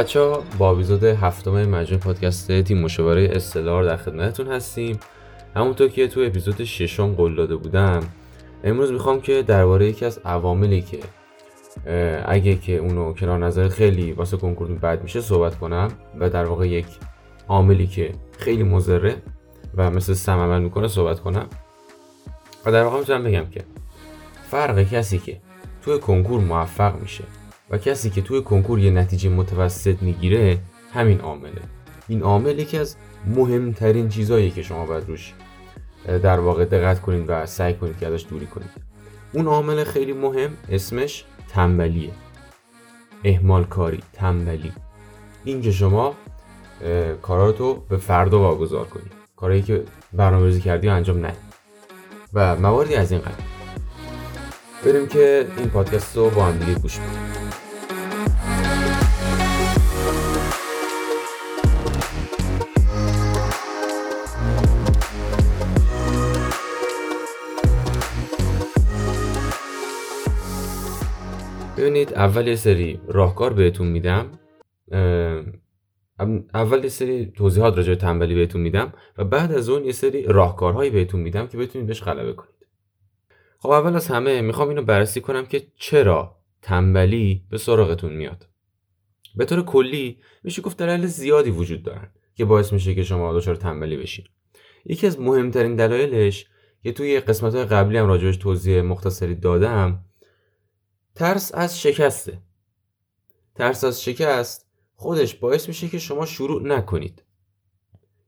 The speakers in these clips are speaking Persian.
بچه ها با اپیزود هفتم مجموع پادکست تیم مشاوره استلار در خدمتتون هستیم. همونطور که تو اپیزود ششم قول داده بودم امروز می‌خوام که درباره یکی از عواملی که اگه که اونو کنار نظر خیلی واسه کنکور بد میشه صحبت کنم و در واقع یک عاملی که خیلی مضره و مثل سم عمل می‌کنه صحبت کنم. و در واقع می‌تونم بگم که فرق کسی که توی کنکور موفق میشه و کسی که توی کنکور یه نتیجه متوسط می‌گیره همین عامله. این عامل یکی از مهمترین چیزهایی که شما باید روش در واقع دقت کنید و سعی کنید که ازش دوری کنید اون عامل خیلی مهم اسمش تنبلیه. اهمال کاری تنبلی. این که شما کاراتو به فردا واگذار کنید کارهایی که برنامه‌ریزی کردی و انجام ندید و مواردی از این قبیل. بریم که این پادکست رو با هم دیگه گوش بدیم. ببینید اول یه سری راهکار بهتون میدم. اول یه سری توضیحات راجع به تنبلی بهتون میدم و بعد از اون یه سری راهکارهایی بهتون میدم که بتونید بهش غلبه کنید. خب اول از همه می‌خوام اینو بررسی کنم که چرا تنبلی به سراغتون میاد. به طور کلی میشه گفت دلایل زیادی وجود دارن که باعث میشه که شما دچار تنبلی بشین. یکی از مهمترین دلایلش که توی قسمت های قبلی هم راجبش توضیح مختصری دادم ترس از شکسته ترس از شکست خودش باعث میشه که شما شروع نکنید.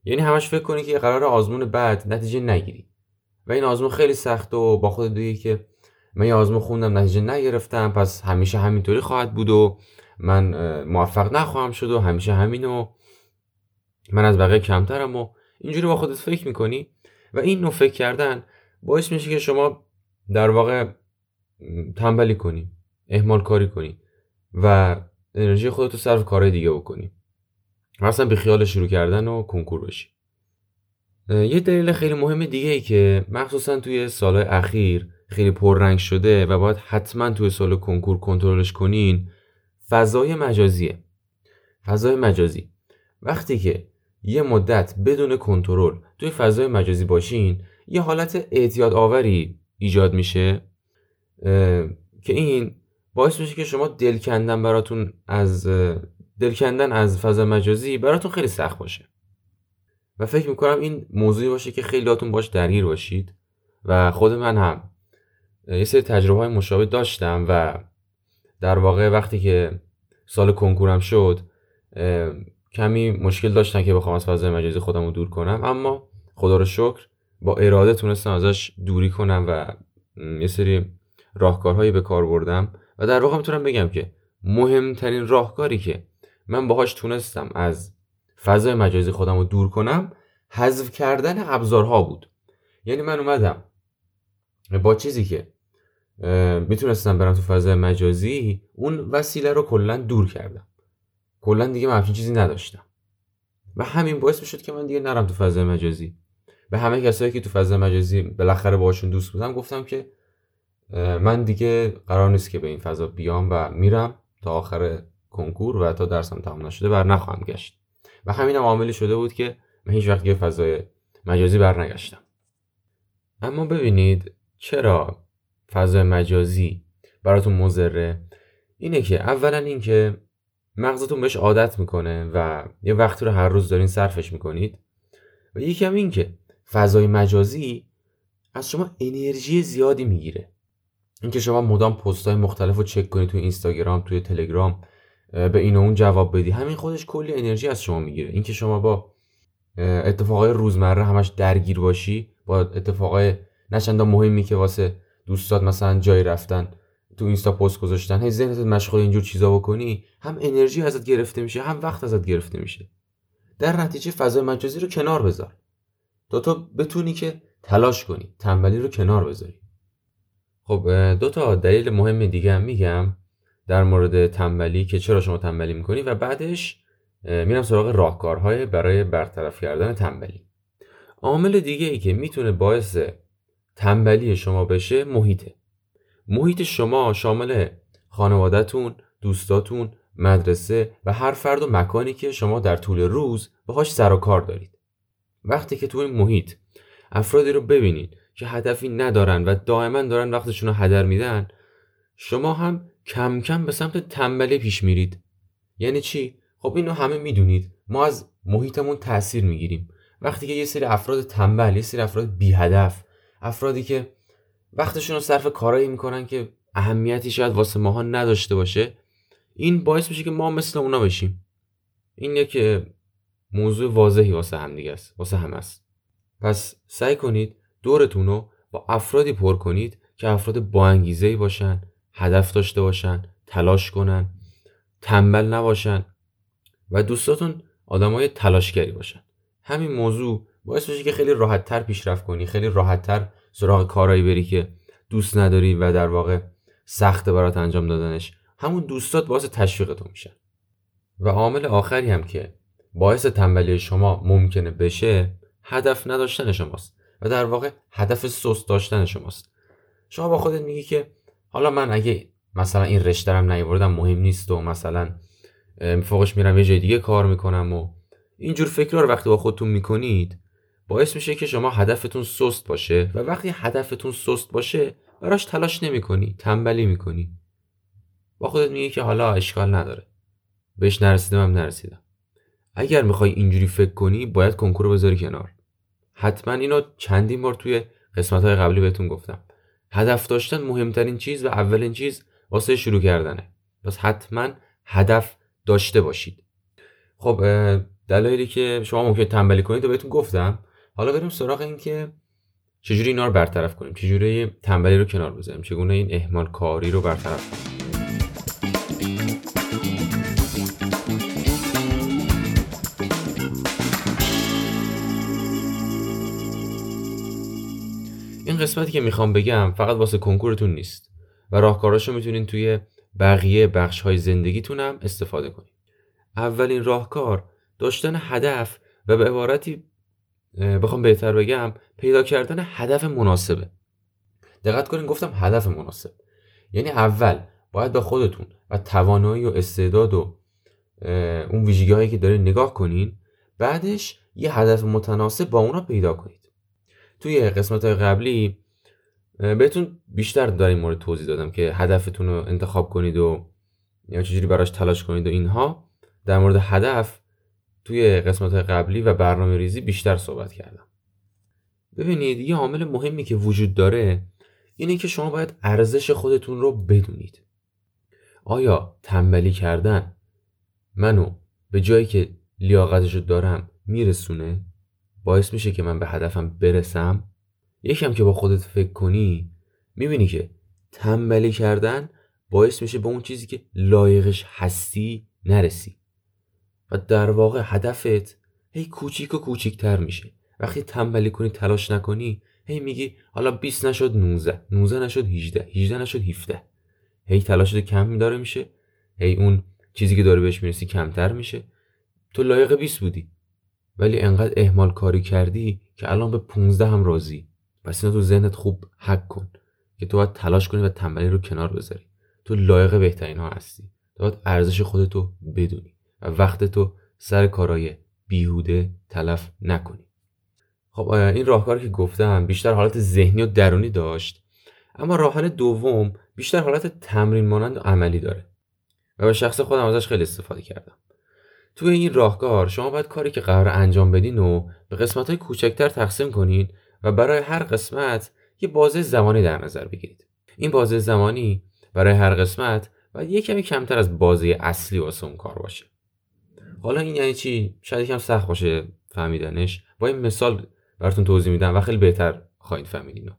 یعنی همش فکر کنید که قرار آزمون بعد نتیجه نگیری و این آزمون خیلی سخت و با خود دویی که من آزمون خوندم نتیجه نگرفتم پس همیشه همینطوری خواهد بود و من موفق نخواهم شد و همیشه همین و من از بقیه کمترم و اینجوری با خودت فکر می‌کنی؟ و این نوع فکر کردن باعث میشه که شما در واقع تنبلی کنی اهمال کاری کنی و انرژی خودتو صرف کارهای دیگه بکنی. مثلا به خیال شروع کردن و کنکور بشی. یه دلیل خیلی مهم دیگه ای که مخصوصا توی سالهای اخیر خیلی پررنگ شده و باید حتما توی سال کنکور کنترلش کنین فضای مجازیه. فضای مجازی. وقتی که یه مدت بدون کنترل توی فضای مجازی باشین یه حالت اعتیاد آوری ایجاد میشه که این باعث میشه که شما دل کندن براتون از دل کندن از فضا مجازی براتون خیلی سخت باشه. و فکر می‌کنم این موضوعی باشه که خیلیاتون باش درگیر باشید. و خود من هم یه سری تجربه های مشابه داشتم و در واقع وقتی که سال کنکورم شد کمی مشکل داشتم که بخوام از فضای مجازی خودم رو دور کنم. اما خدا رو شکر با اراده تونستم ازش دوری کنم و یه سری راهکارهایی به کار بردم. و در واقع می‌تونم بگم که مهمترین راهکاری که من باهاش تونستم از فضای مجازی خودم رو دور کنم حذف کردن ابزارها بود. یعنی من اومدم با چیزی که می‌تونستم برم تو فضای مجازی اون وسیله رو کلا دور کردم. کلا دیگه من چیزی نداشتم. و همین باعث می‌شد که من دیگه نرم تو فضای مجازی. به همه کسایی که تو فضای مجازی بالاخره باهاشون دوست بودم گفتم که من دیگه قرار نیست که به این فضا بیام و میرم تا آخر کنکور و تا درسم تمام نشده بر نخواهم گشت. و همین هم عاملی شده بود که من هیچ وقت یه فضای مجازی برنگشتم. اما ببینید چرا فضای مجازی براتون مضره؟ اینه که اولا اینکه مغزتون بهش عادت می‌کنه و یه وقتی رو هر روز دارین صرفش می‌کنید و یکم این که فضای مجازی از شما انرژی زیادی می‌گیره. اینکه شما مدام پست های مختلف رو چک کنید توی اینستاگرام توی تلگرام به این و اون جواب بدی. همین خودش کلی انرژی از شما می‌گیره. اینکه شما با اتفاقای روزمره همش درگیر باشی با اتفاقای نچندان مهمی که واسه دوستات مثلا جایی رفتن تو اینستا پست گذاشتن هی ذهنت مشغول اینجور چیزا بکنی هم انرژی ازت گرفته میشه هم وقت ازت گرفته میشه. در نتیجه فضای مجازی رو کنار بذار. تا تو بتونی که تلاش کنی تنبلی رو کنار بذاری. خب دو تا دلیل مهم دیگه هم میگم. در مورد تنبلی که چرا شما تنبلی می‌کنی؟ و بعدش میرم سراغ راهکارهای برای برطرف کردن تنبلی. عامل دیگه ای که می‌تونه باعث تنبلی شما بشه محیطه. محیط شما شامل خانوادهتون دوستاتون مدرسه و هر فرد و مکانی که شما در طول روز باهاش سر و کار دارید. وقتی که تو این محیط افرادی رو ببینید که هدفی ندارن و دائما دارن وقتشون رو هدر میدن شما هم کم کم به سمت تنبلی پیش میرید. یعنی چی؟ خب اینو همه می‌دونید. ما از محیطمون تاثیر می‌گیریم. وقتی که یه سری افراد تنبل یه سری افراد بی هدف افرادی که وقتشون رو صرف کارایی می‌کنن که اهمیتی شاید واسه ماها نداشته باشه این باعث میشه که ما مثل اونا بشیم. این یک موضوع واضحی واسه هم دیگه است واسه هم است. پس سعی کنید دورتون رو با افرادی پر کنید که افراد با انگیزه باشن. هدف داشته باشن تلاش کنن تنبل نباشن و دوستاتون آدمای تلاشگری باشن. همین موضوع باعث میشه که خیلی راحتتر پیشرفت کنی خیلی راحتتر سراغ کارایی بری که دوست نداری و در واقع سخت برات انجام دادنش. همون دوستات باعث تشویق تو میشن. و عامل آخری هم که باعث تنبلی شما ممکنه بشه هدف نداشتن شماست و در واقع هدف سست داشتن شماست. شما با خودت میگی که حالا من اگه مثلا این رشتهرم نیوردم مهم نیست و مثلا فوقش میرم یه جای دیگه کار می‌کنم و اینجور فکرها رو وقتی با خودتون می‌کنید باعث میشه که شما هدفتون سست باشه و وقتی هدفتون سست باشه براش تلاش نمی‌کنی تنبلی می‌کنی. با خودت میگی که حالا اشکال نداره. بهش نرسیدم هم نرسیدم. اگر می‌خوای اینجوری فکر کنی باید کنکور بذاری کنار. حتما اینو چندین بار توی قسمت های قبلی بهتون گفتم. هدف داشتن مهمترین چیز و اولین چیز واسه شروع کردنه. پس حتما هدف داشته باشید. خب دلایلی که شما ممکن تنبلی کنید و بهتون گفتم. حالا بریم سراغ این که چجوری اینا رو برطرف کنیم. چجوری تنبلی رو کنار بذاریم. چگونه این اهمال کاری رو برطرف کنیم. قسمتی که می‌خوام بگم فقط واسه کنکورتون نیست و راهکاراشو می‌تونین توی بقیه بخش های زندگیتون هم استفاده کنید اولین راهکار داشتن هدف و به عبارتی بخوام بهتر بگم پیدا کردن هدف مناسبه. دقت کنین گفتم هدف مناسب. یعنی اول باید به خودتون و توانایی و استعداد و اون ویژگی هایی که دارین نگاه کنین بعدش یه هدف متناسب با اونا پیدا کنید. توی قسمت قبلی بهتون بیشتر در این مورد توضیح دادم که هدفتون رو انتخاب کنید و یا چجوری براش تلاش کنید و اینها. در مورد هدف توی قسمت قبلی و برنامه ریزی بیشتر صحبت کردم. ببینید یه عامل مهمی که وجود داره اینه که شما باید ارزش خودتون رو بدونید. آیا تنبلی کردن منو به جایی که لیاقتشو دارم میرسونه؟ باعث میشه که من به هدفم برسم؟ یکم که با خودت فکر کنی می‌بینی که تنبلی کردن باعث میشه به اون چیزی که لایقش هستی نرسی. و در واقع هدفت هی کوچیک و کوچیکتر میشه. وقتی تنبلی کنی تلاش نکنی هی میگی حالا 20 نشد 19 19 نشد 18 18 نشد 17 هی تلاشت کم داره میشه هی اون چیزی که داره بهش می‌رسی کمتر میشه. تو لایق 20 بودی. ولی انقدر اهمال کاری کردی که الان به 15 هم راضی. پس اینو تو ذهنت خوب حک کن که تو باید تلاش کنی و تنبلی رو کنار بذاری. تو لایق بهترین ها هستی. تو باید ارزش خودتو بدونی و وقت تو سر کارای بیهوده تلف نکنی. خب این راهکاری که گفتم بیشتر حالت ذهنی و درونی داشت؟ اما راهکار دوم بیشتر حالت تمرین مانند و عملی داره. و به شخص خودم ازش خیلی استفاده کردم. توی این راهکار شما باید کاری که قرار انجام بدین و به قسمت های کوچکتر تقسیم کنین و برای هر قسمت یه بازه زمانی در نظر بگیرید. این بازه زمانی برای هر قسمت باید یه کمی کمتر از بازه اصلی واسه اون کار باشه. حالا این یعنی چی؟ شاید یکم سخت باشه فهمیدنش. با این مثال براتون توضیح میدم و خیلی بهتر خواهید فهمید اینو.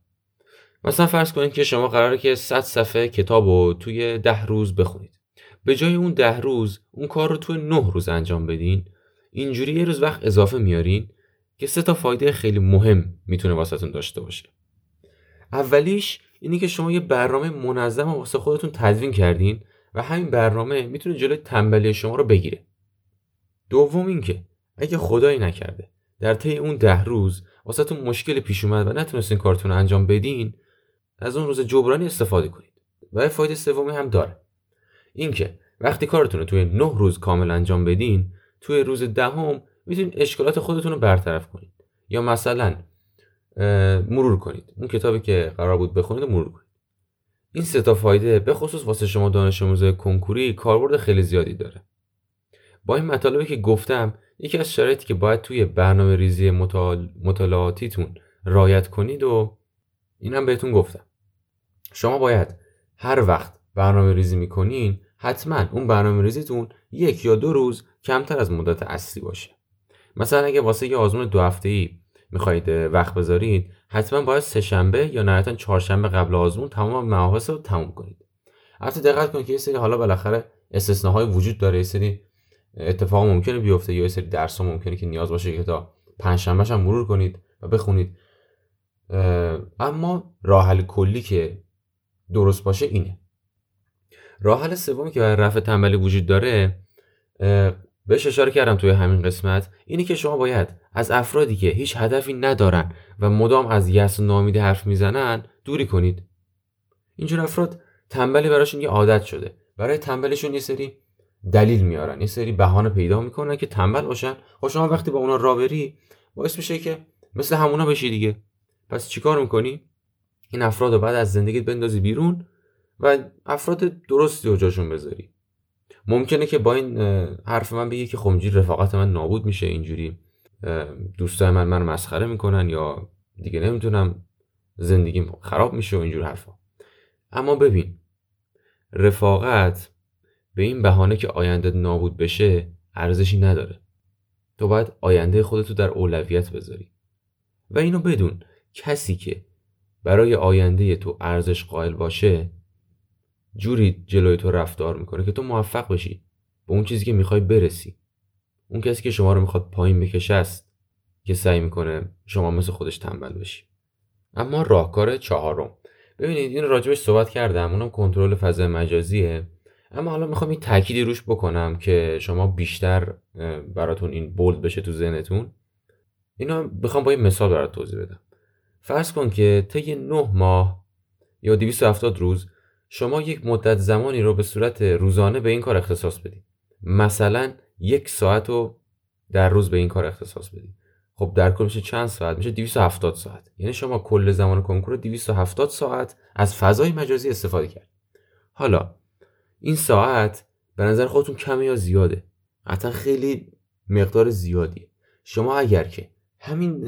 مثلا فرض کنید که شما قراره که 100 صفحه کتاب رو توی ده روز بخونید. به جای اون ده روز اون کار رو توی نه روز انجام بدین. اینجوری یه روز وقت اضافه میارین که سه تا فایده خیلی مهم می‌تونه واسهتون داشته باشه. اولیش اینی که شما یه برنامه منظم واسه خودتون تدوین کردین و همین برنامه می‌تونه جلوی تنبلی شما رو بگیره. دوم اینکه اگه خدایی نکرده در طی اون ده روز واسهتون مشکل پیش اومد و نتونستین کارتون رو انجام بدین از اون روز جبرانی استفاده کنید. و فایده سومی هم داره. اینکه وقتی کارتون رو توی نه روز کامل انجام بدین توی روز دهم می‌تونید اشکالات خودتون رو برطرف کنید یا مثلا مرور کنید. اون کتابی که قرار بود بخونید و مرور کنید. این سه تا فایده به خصوص واسه شما دانش آموز کنکوری کاربرد خیلی زیادی داره. با این مطالبی که گفتم یکی از شرایطی که باید توی برنامه ریزی مطالعاتیتون رایت کنید و اینم بهتون گفتم. شما باید هر وقت برنامه ریزی می‌کنین حتما اون برنامه ریزیتون یک یا دو روز کمتر از مدت اصلی باشه. مثلا اگه واسه یه آزمون دو هفته ای می‌خواهید وقت بذارید حتما باید سه شنبه یا نهایتا چهارشنبه قبل آزمون تمام مباحث رو تموم کنید. البته دقت کنید که یه سری حالا بالاخره استثناهای وجود داره. یه سری اتفاق ممکنه بیفته یا یه سری درس ممکنه که نیاز باشه که تا پنج هم مرور کنید و بخونید. اما راه حل کلی که درست باشه اینه. راه حل سومی که برای رفع تنبلی وجود داره بهش اشاره کردم توی همین قسمت اینه که شما باید از افرادی که هیچ هدفی ندارن و مدام از یأس و ناامیدی حرف می‌زنن دوری کنید. اینجور افراد تنبلی براشون یه عادت شده. برای تنبلشون یه سری دلیل میارن یه سری بهانه پیدا می‌کنن که تنبل باشن. خب شما وقتی با اونا را بری باعث میشه که مثل همونا بشی دیگه. پس چیکار می‌کنی؟ این افراد رو بعد از زندگیت بندازی بیرون. و افراد درستی رو جاشون بذاری. ممکنه که با این حرف من بگی که خب رفاقت من نابود میشه اینجوری دوستای من من مسخره می‌کنن یا دیگه نمی‌تونم زندگیم خراب میشه و اینجور حرفا. اما ببین رفاقت به این بهانه که آینده نابود بشه ارزشی نداره. تو باید آینده خودتو در اولویت بذاری. و اینو بدون کسی که برای آینده تو ارزش قائل باشه جوری جلوی تو رفتار می‌کنه که تو موفق بشی. به اون چیزی که می‌خوای برسی. اون کسی که شما رو می‌خواد پایین بکشه است که سعی می‌کنه شما مثل خودش تنبل بشی. اما راهکار چهارم. ببینید این راجبش صحبت کردم. اونم کنترل فضای مجازیه. اما حالا می‌خوام این تأکیدی روش بکنم که شما بیشتر براتون این بولد بشه تو ذهنتون. اینا بخوام با یه مثال برات توضیح بدم. فرض کن که طی 9 ماه یا 270 روز شما یک مدت زمانی رو به صورت روزانه به این کار اختصاص بدید. مثلا یک ساعت رو در روز به این کار اختصاص بدید. خب در کل میشه چند ساعت؟ میشه 270 ساعت. یعنی شما کل زمان کنکور 270 ساعت از فضای مجازی استفاده کرد. حالا این ساعت به نظر خودتون کمه یا زیاده؟ حتی خیلی مقدار زیادیه. شما اگر که همین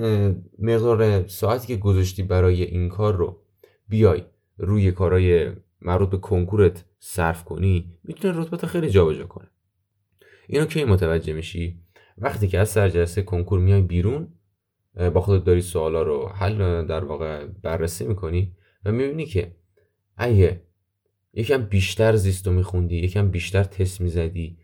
مقدار ساعتی که گذاشتی برای این کار رو بیای روی کارهای مربوط به کنکورت صرف کنی می‌تونه رتبت خیلی جابجا کنه. اینو کی متوجه میشی؟ وقتی که از سرجلسه کنکور میای بیرون با خودت داری سوالا رو حل در واقع بررسی می‌کنی و می‌بینی که اگه یکم بیشتر زیست و میخوندی یکم بیشتر تست می‌زدی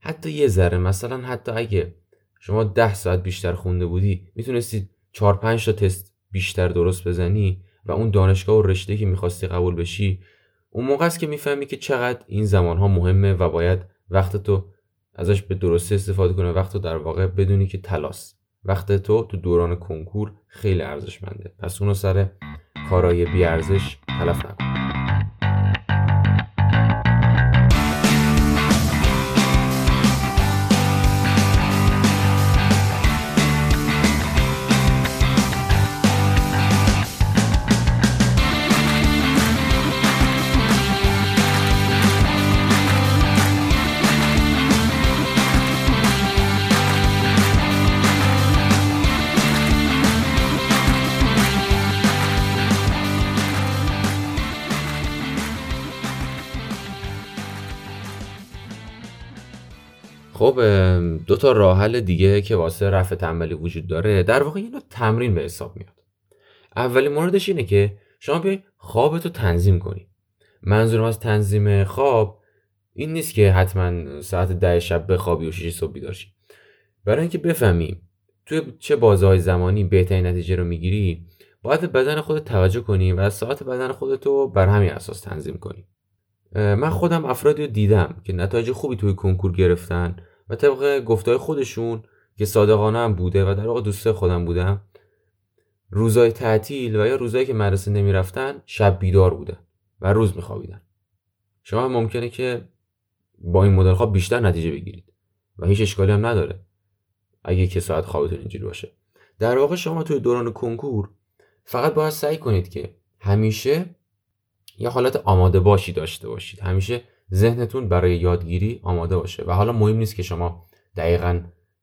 حتی یه ذره مثلا حتی اگه شما ده ساعت بیشتر خونده بودی می‌تونستی چهار پنج تا تست بیشتر درست بزنی و اون دانشگاه و رشته که می‌خواستی قبول بشی اون موقع است که می‌فهمی که چقدر این زمان ها مهمه و باید وقت تو ازش به درستی استفاده کنه وقت تو در واقع بدونی که تلاس. وقت تو تو دوران کنکور خیلی ارزشمنده. پس اونو سر کارای بیارزش تلف نکن. تا راه حل دیگه که واسه رفع تنبلی وجود داره در واقع اینا تمرین به حساب میاد. اولین موردش اینه که شما بیای خوابتو تنظیم کنی. منظورم از تنظیم خواب این نیست که حتما ساعت ده شب بخوابی و شیش صبح بیدار شی. برای اینکه بفهمیم توی چه بازه زمانی بهترین نتیجه رو می‌گیری باید بدن خودت توجه کنی و ساعت بدن خودتو بر همین اساس تنظیم کنی. من خودم افرادی رو دیدم که نتایج خوبی توی کنکور گرفتن طبق گفتهای خودشون که صادقانه هم بوده و در واقع دوست خودم بودم روزای تعطیل و یا روزایی که مدرسه نمی‌رفتن شب بیدار بودن و روز میخوابیدن. شما هم ممکنه که با این مدل خواب بیشتر نتیجه بگیرید و هیچ اشکالی هم نداره اگه که ساعت خوابتون اینجوری باشه. در واقع شما توی دوران کنکور فقط باید سعی کنید که همیشه یه حالت آماده باشی داشته باشید. همیشه ذهنتون برای یادگیری آماده باشه و حالا مهم نیست که شما دقیقا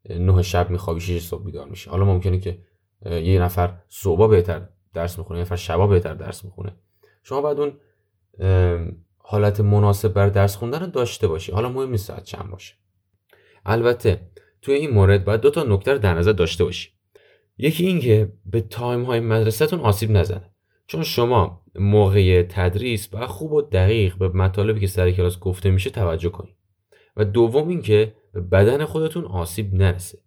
نه شب میخوابی شیش صبح بیدار میشه حالا ممکنه که یه نفر صبح بهتر درس می‌خونه یه نفر شبا بهتر درس می‌خونه. شما باید اون حالت مناسب بر درس خوندن رو داشته باشی. حالا مهم نیست ساعت چند باشه. البته توی این مورد باید دو تا نکته در نظر داشته باشی. یکی این که به تایم های مدرسهتون آسیب نزنه. چون شما موقع تدریس باید خوب و دقیق به مطالبی که سر کلاس گفته میشه توجه کنید. و دوم اینکه به بدن خودتون آسیب نرسه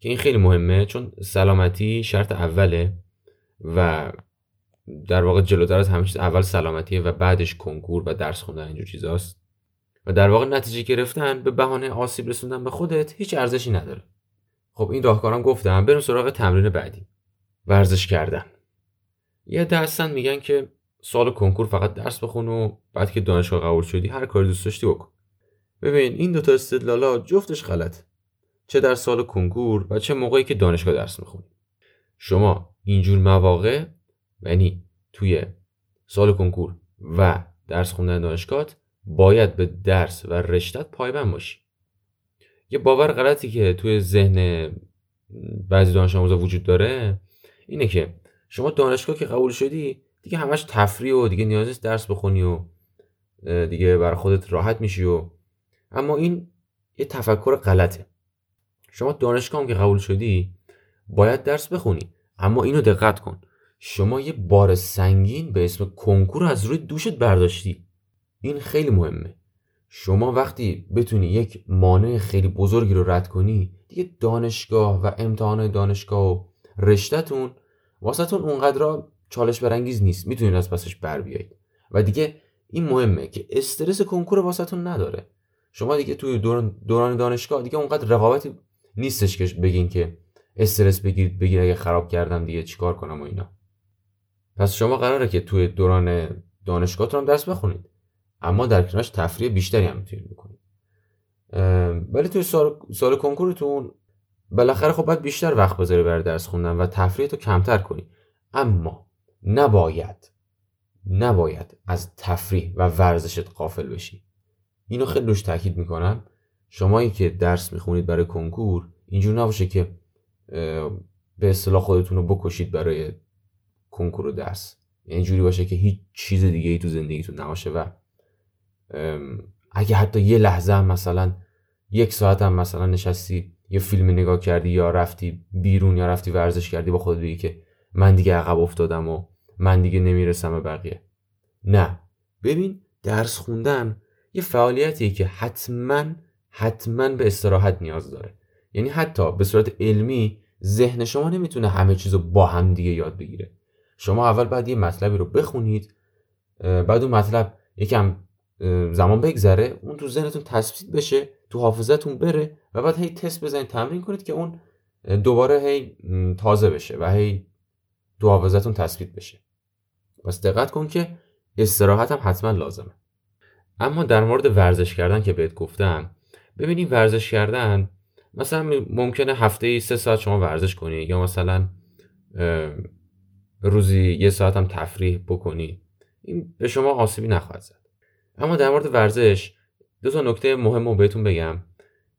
که این خیلی مهمه چون سلامتی شرط اوله و در واقع جلوتر از همه چیز اول سلامتیه و بعدش کنکور و درس خوندن اینجور چیزاست. و در واقع نتیجه گرفتن به بهانه آسیب رسوندن به خودت هیچ ارزشی نداره. خب این راهکارم گفتم بریم سراغ تمرین بعدی. ورزش کردن. یه دستن میگن که سال کنکور فقط درس بخون و بعد که دانشگاه قبول شدی هر کاری دوست داشتی بکن. ببین این دوتا استدلالا جفتش غلط چه در سال کنکور و چه موقعی که دانشگاه درس می‌خونی. شما اینجور مواقع یعنی توی سال کنکور و درس خوندن دانشگاه باید به درس و رشتت پایبند باشی. یه باور غلطی که توی ذهن بعضی دانش آموزا وجود داره اینه که شما دانشگاه که قبول شدی دیگه همش تفریح و دیگه نیاز نیست درس بخونی و دیگه بر خودت راحت میشی و اما این یه تفکر غلطه. شما دانشگاه هم که قبول شدی باید درس بخونی. اما اینو دقت کن. شما یه بار سنگین به اسم کنکور از روی دوشت برداشتی. این خیلی مهمه. شما وقتی بتونی یک مانع خیلی بزرگی رو رد کنی دیگه دانشگاه و امتحان دانشگاه و رشتهتون واسهتون اونقدر چالش برانگیز نیست. می‌تونید از پسش بر بیایید. و دیگه این مهمه که استرس کنکور واسهتون نداره. شما دیگه توی دوران, دوران دانشگاه دیگه اونقدر رقابتی نیستش که بگین که استرس بگیرید بگیر اگه خراب کردم دیگه چیکار کنم و اینا. پس شما قراره که توی دوران دانشگاهتون هم درس بخونید. اما در کنارش تفریح بیشتری هم می‌تونید بکنید. ولی توی سال, سال کنکورتون بالاخره خب باید بیشتر وقت بذاری برای درس خوندن و تفریح تو کمتر کنی. اما نباید نباید از تفریح و ورزشت قافل بشی. اینو خیلی روش تاکید می‌کنم. شمایی که درس می‌خونید برای کنکور اینجور نباشه که به اصطلاح خودتون رو بکشید برای کنکور و درس. اینجوری باشه که هیچ چیز دیگه ای تو زندگیتون نباشه و اگه حتی یه لحظه هم مثلا یک ساعت هم مثلا نشستی یه فیلم نگاه کردی یا رفتی بیرون یا رفتی ورزش کردی با خودت بگی که من دیگه عقب افتادم و من دیگه نمی‌رسم به بقیه. نه. ببین درس خوندن یه فعالیتیه که حتما حتما به استراحت نیاز داره. یعنی حتی به صورت علمی ذهن شما نمی‌تونه همه چیز رو با هم دیگه یاد بگیره. شما اول بعد یه مطلبی رو بخونید بعد اون مطلب یکم زمان بگذره اون تو ذهنتون تثبیت بشه تو حافظتون بره و بعد هی تست بزنید تمرین کنید که اون دوباره هی تازه بشه و هی تو حافظتون تثبیت بشه. پس دقت کن که استراحت هم حتما لازمه. اما در مورد ورزش کردن که بهت گفتم ببینی ورزش کردن مثلا ممکنه هفته ای سه ساعت شما ورزش کنی یا مثلا روزی یه ساعت هم تفریح بکنی این به شما آسیبی نخواهد زد. اما در مورد ورزش دو تا نکته مهم رو بهتون بگم.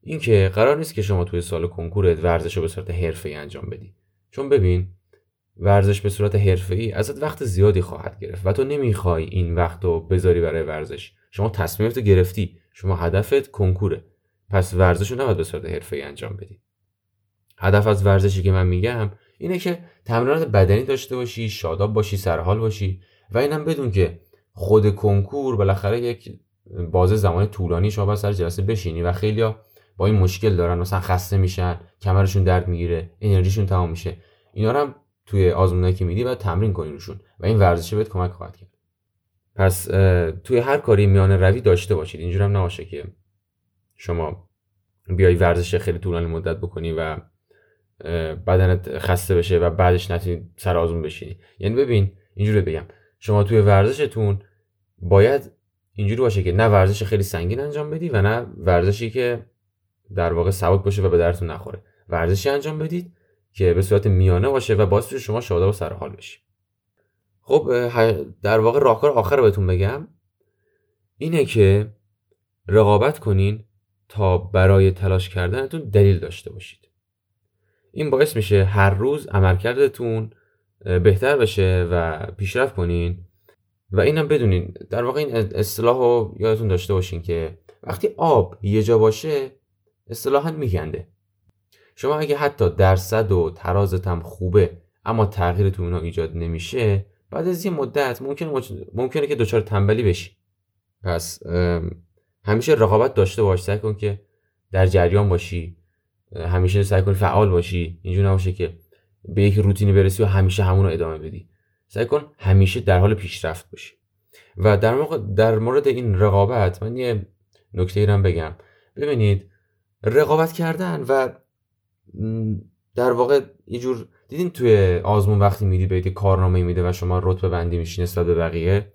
اینکه قرار نیست که شما توی سال کنکورت ورزش رو به صورت ای انجام بدی. چون ببین ورزش به صورت ای ازت وقت زیادی خواهد گرفت و تو نمی‌خوای این وقت رو بذاری برای ورزش. شما تصمیمت گرفتی. شما هدفت کنکوره. پس ورزش رو نباید به صورت ای انجام بدی. هدف از ورزشی که من میگم اینه که تمرینات بدنی داشته باشی شاداب باشی سرحال باشی و اینم بدون که خود کنکور بالاخره یک بازه زمان طولانی شما باید سر جلسه بشینی و خیلی با این مشکل دارن مثلا خسته میشن کمرشون درد می‌گیره انرژیشون تمام میشه. اینا رو هم توی آزمونایی که میدی باید تمرین کنی روشون و این ورزشه بهت کمک خواهد کرد. پس توی هر کاری میانه روی داشته باشید. اینجور هم نباشه که شما بیای ورزش خیلی طولانی مدت بکنی و بدنت خسته بشه و بعدش نتونی سر آزمون بشینی. یعنی ببین اینجوری بگم. شما توی ورزشتون باید اینجوری باشه که نه ورزش خیلی سنگین انجام بدی و نه ورزشی که در واقع سبک باشه و به درتون نخوره. ورزشی انجام بدید که به صورت میانه باشه و باعث شما شاداب و سر حال بشی. خب در واقع راهکار آخر بهتون بگم. اینه که رقابت کنین تا برای تلاش کردنتون دلیل داشته باشید. این باعث میشه هر روز عملکردتون بهتر بشه و پیشرفت کنین. و اینم بدونین در واقع این اصطلاح رو یادتون داشته باشین که وقتی آب یه جا باشه اصطلاحا میگنده. شما اگه حتی درصد و ترازت هم خوبه اما تغییر تو اونا ایجاد نمیشه بعد از یه مدت ممکنه ممکنه که دچار تنبلی بشی. پس همیشه رقابت داشته باش سعی کن که در جریان باشی همیشه سعی کن فعال باشی اینجور نباشه که به یک روتینی برسی و همیشه همون رو ادامه بدی. سعی کن همیشه در حال پیشرفت باشی. و در, موقع در مورد این رقابت من یه نکته ای بگم. ببینید رقابت کردن و در واقع یه جور دیدین توی آزمون وقتی میدی به کارنامه میده و شما رتبه بندی میشی نسبت به بقیه؟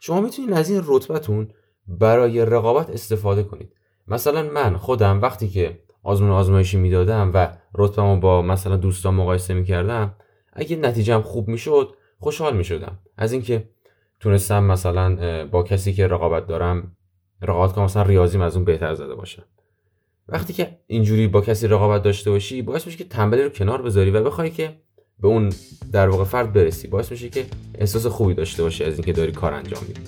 شما می‌تونید از این رتبتون برای رقابت استفاده کنید. مثلا من خودم وقتی که آزمون آزمایشی می‌دادم و رتبهمو با مثلا دوستان مقایسه می‌کردم اگه نتیجهم خوب می‌شد خوشحال می‌شدم. از اینکه تونستم مثلا با کسی که رقابت دارم رقابت کنم مثلا ریاضیم از اون بهتر زده باشم. وقتی که اینجوری با کسی رقابت داشته باشی باعث میشه که تنبلی رو کنار بذاری و بخوای که به اون در واقع فرد برسی. باعث میشه که احساس خوبی داشته باشی از اینکه داری کار انجام میدی.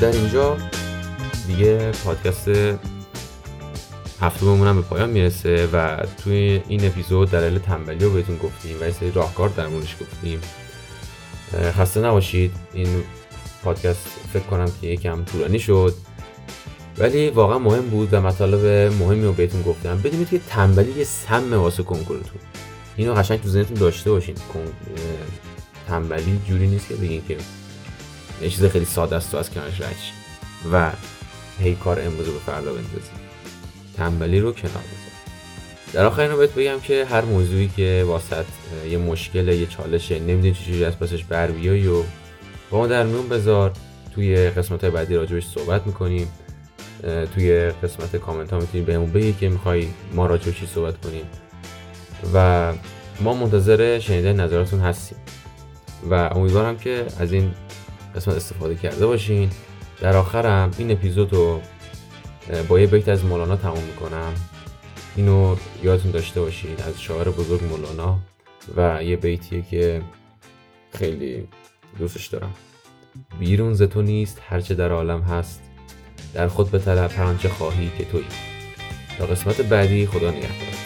در اینجا دیگه پادکست هفتممون هم به پایان می‌رسه و توی این اپیزود دلیل تنبلی رو بهتون گفتیم و یه سری راهکار در موردش گفتیم خسته نباشید. این پادکست فکر کنم که یکم طولانی شد. ولی واقعا مهم بود و مطالب مهمی رو بهتون گفتم. بدونید که تنبلی یه سم واسه کنکورتون. اینو قشنگ تو ذهنتون داشته باشین. تنبلی جوری نیست که بگین که یه چیز خیلی ساده است تو از کنارش رد و هی کار امروز رو به فردا بندازی. تنبلی رو کنار بذار. در آخر اینو بهت بگم که هر موضوعی که واسط یه مشکل یه چالشه نمی‌دونی چجوری از پسش بر بیای و با ما در میون بذار. توی قسمت بعدی راجبش صحبت می‌کنیم. توی قسمت کامنت ها می‌تونی بهمون بگی که می‌خوای ما راجب چی صحبت کنیم. و ما منتظر شنیدن نظراتون هستیم. و امیدوارم که از این قسمت استفاده کرده باشین. در آخرم این اپیزود رو با یه بیت از مولانا تموم می‌کنم. اینو یادتون داشته باشین از شاعر بزرگ مولانا و یه بیتیه که خیلی دوستش دارم. بیرون ز تو نیست هرچه در عالم هست. در خود به طلب هر خواهی که تویی. تا قسمت بعدی خدا نگهدار.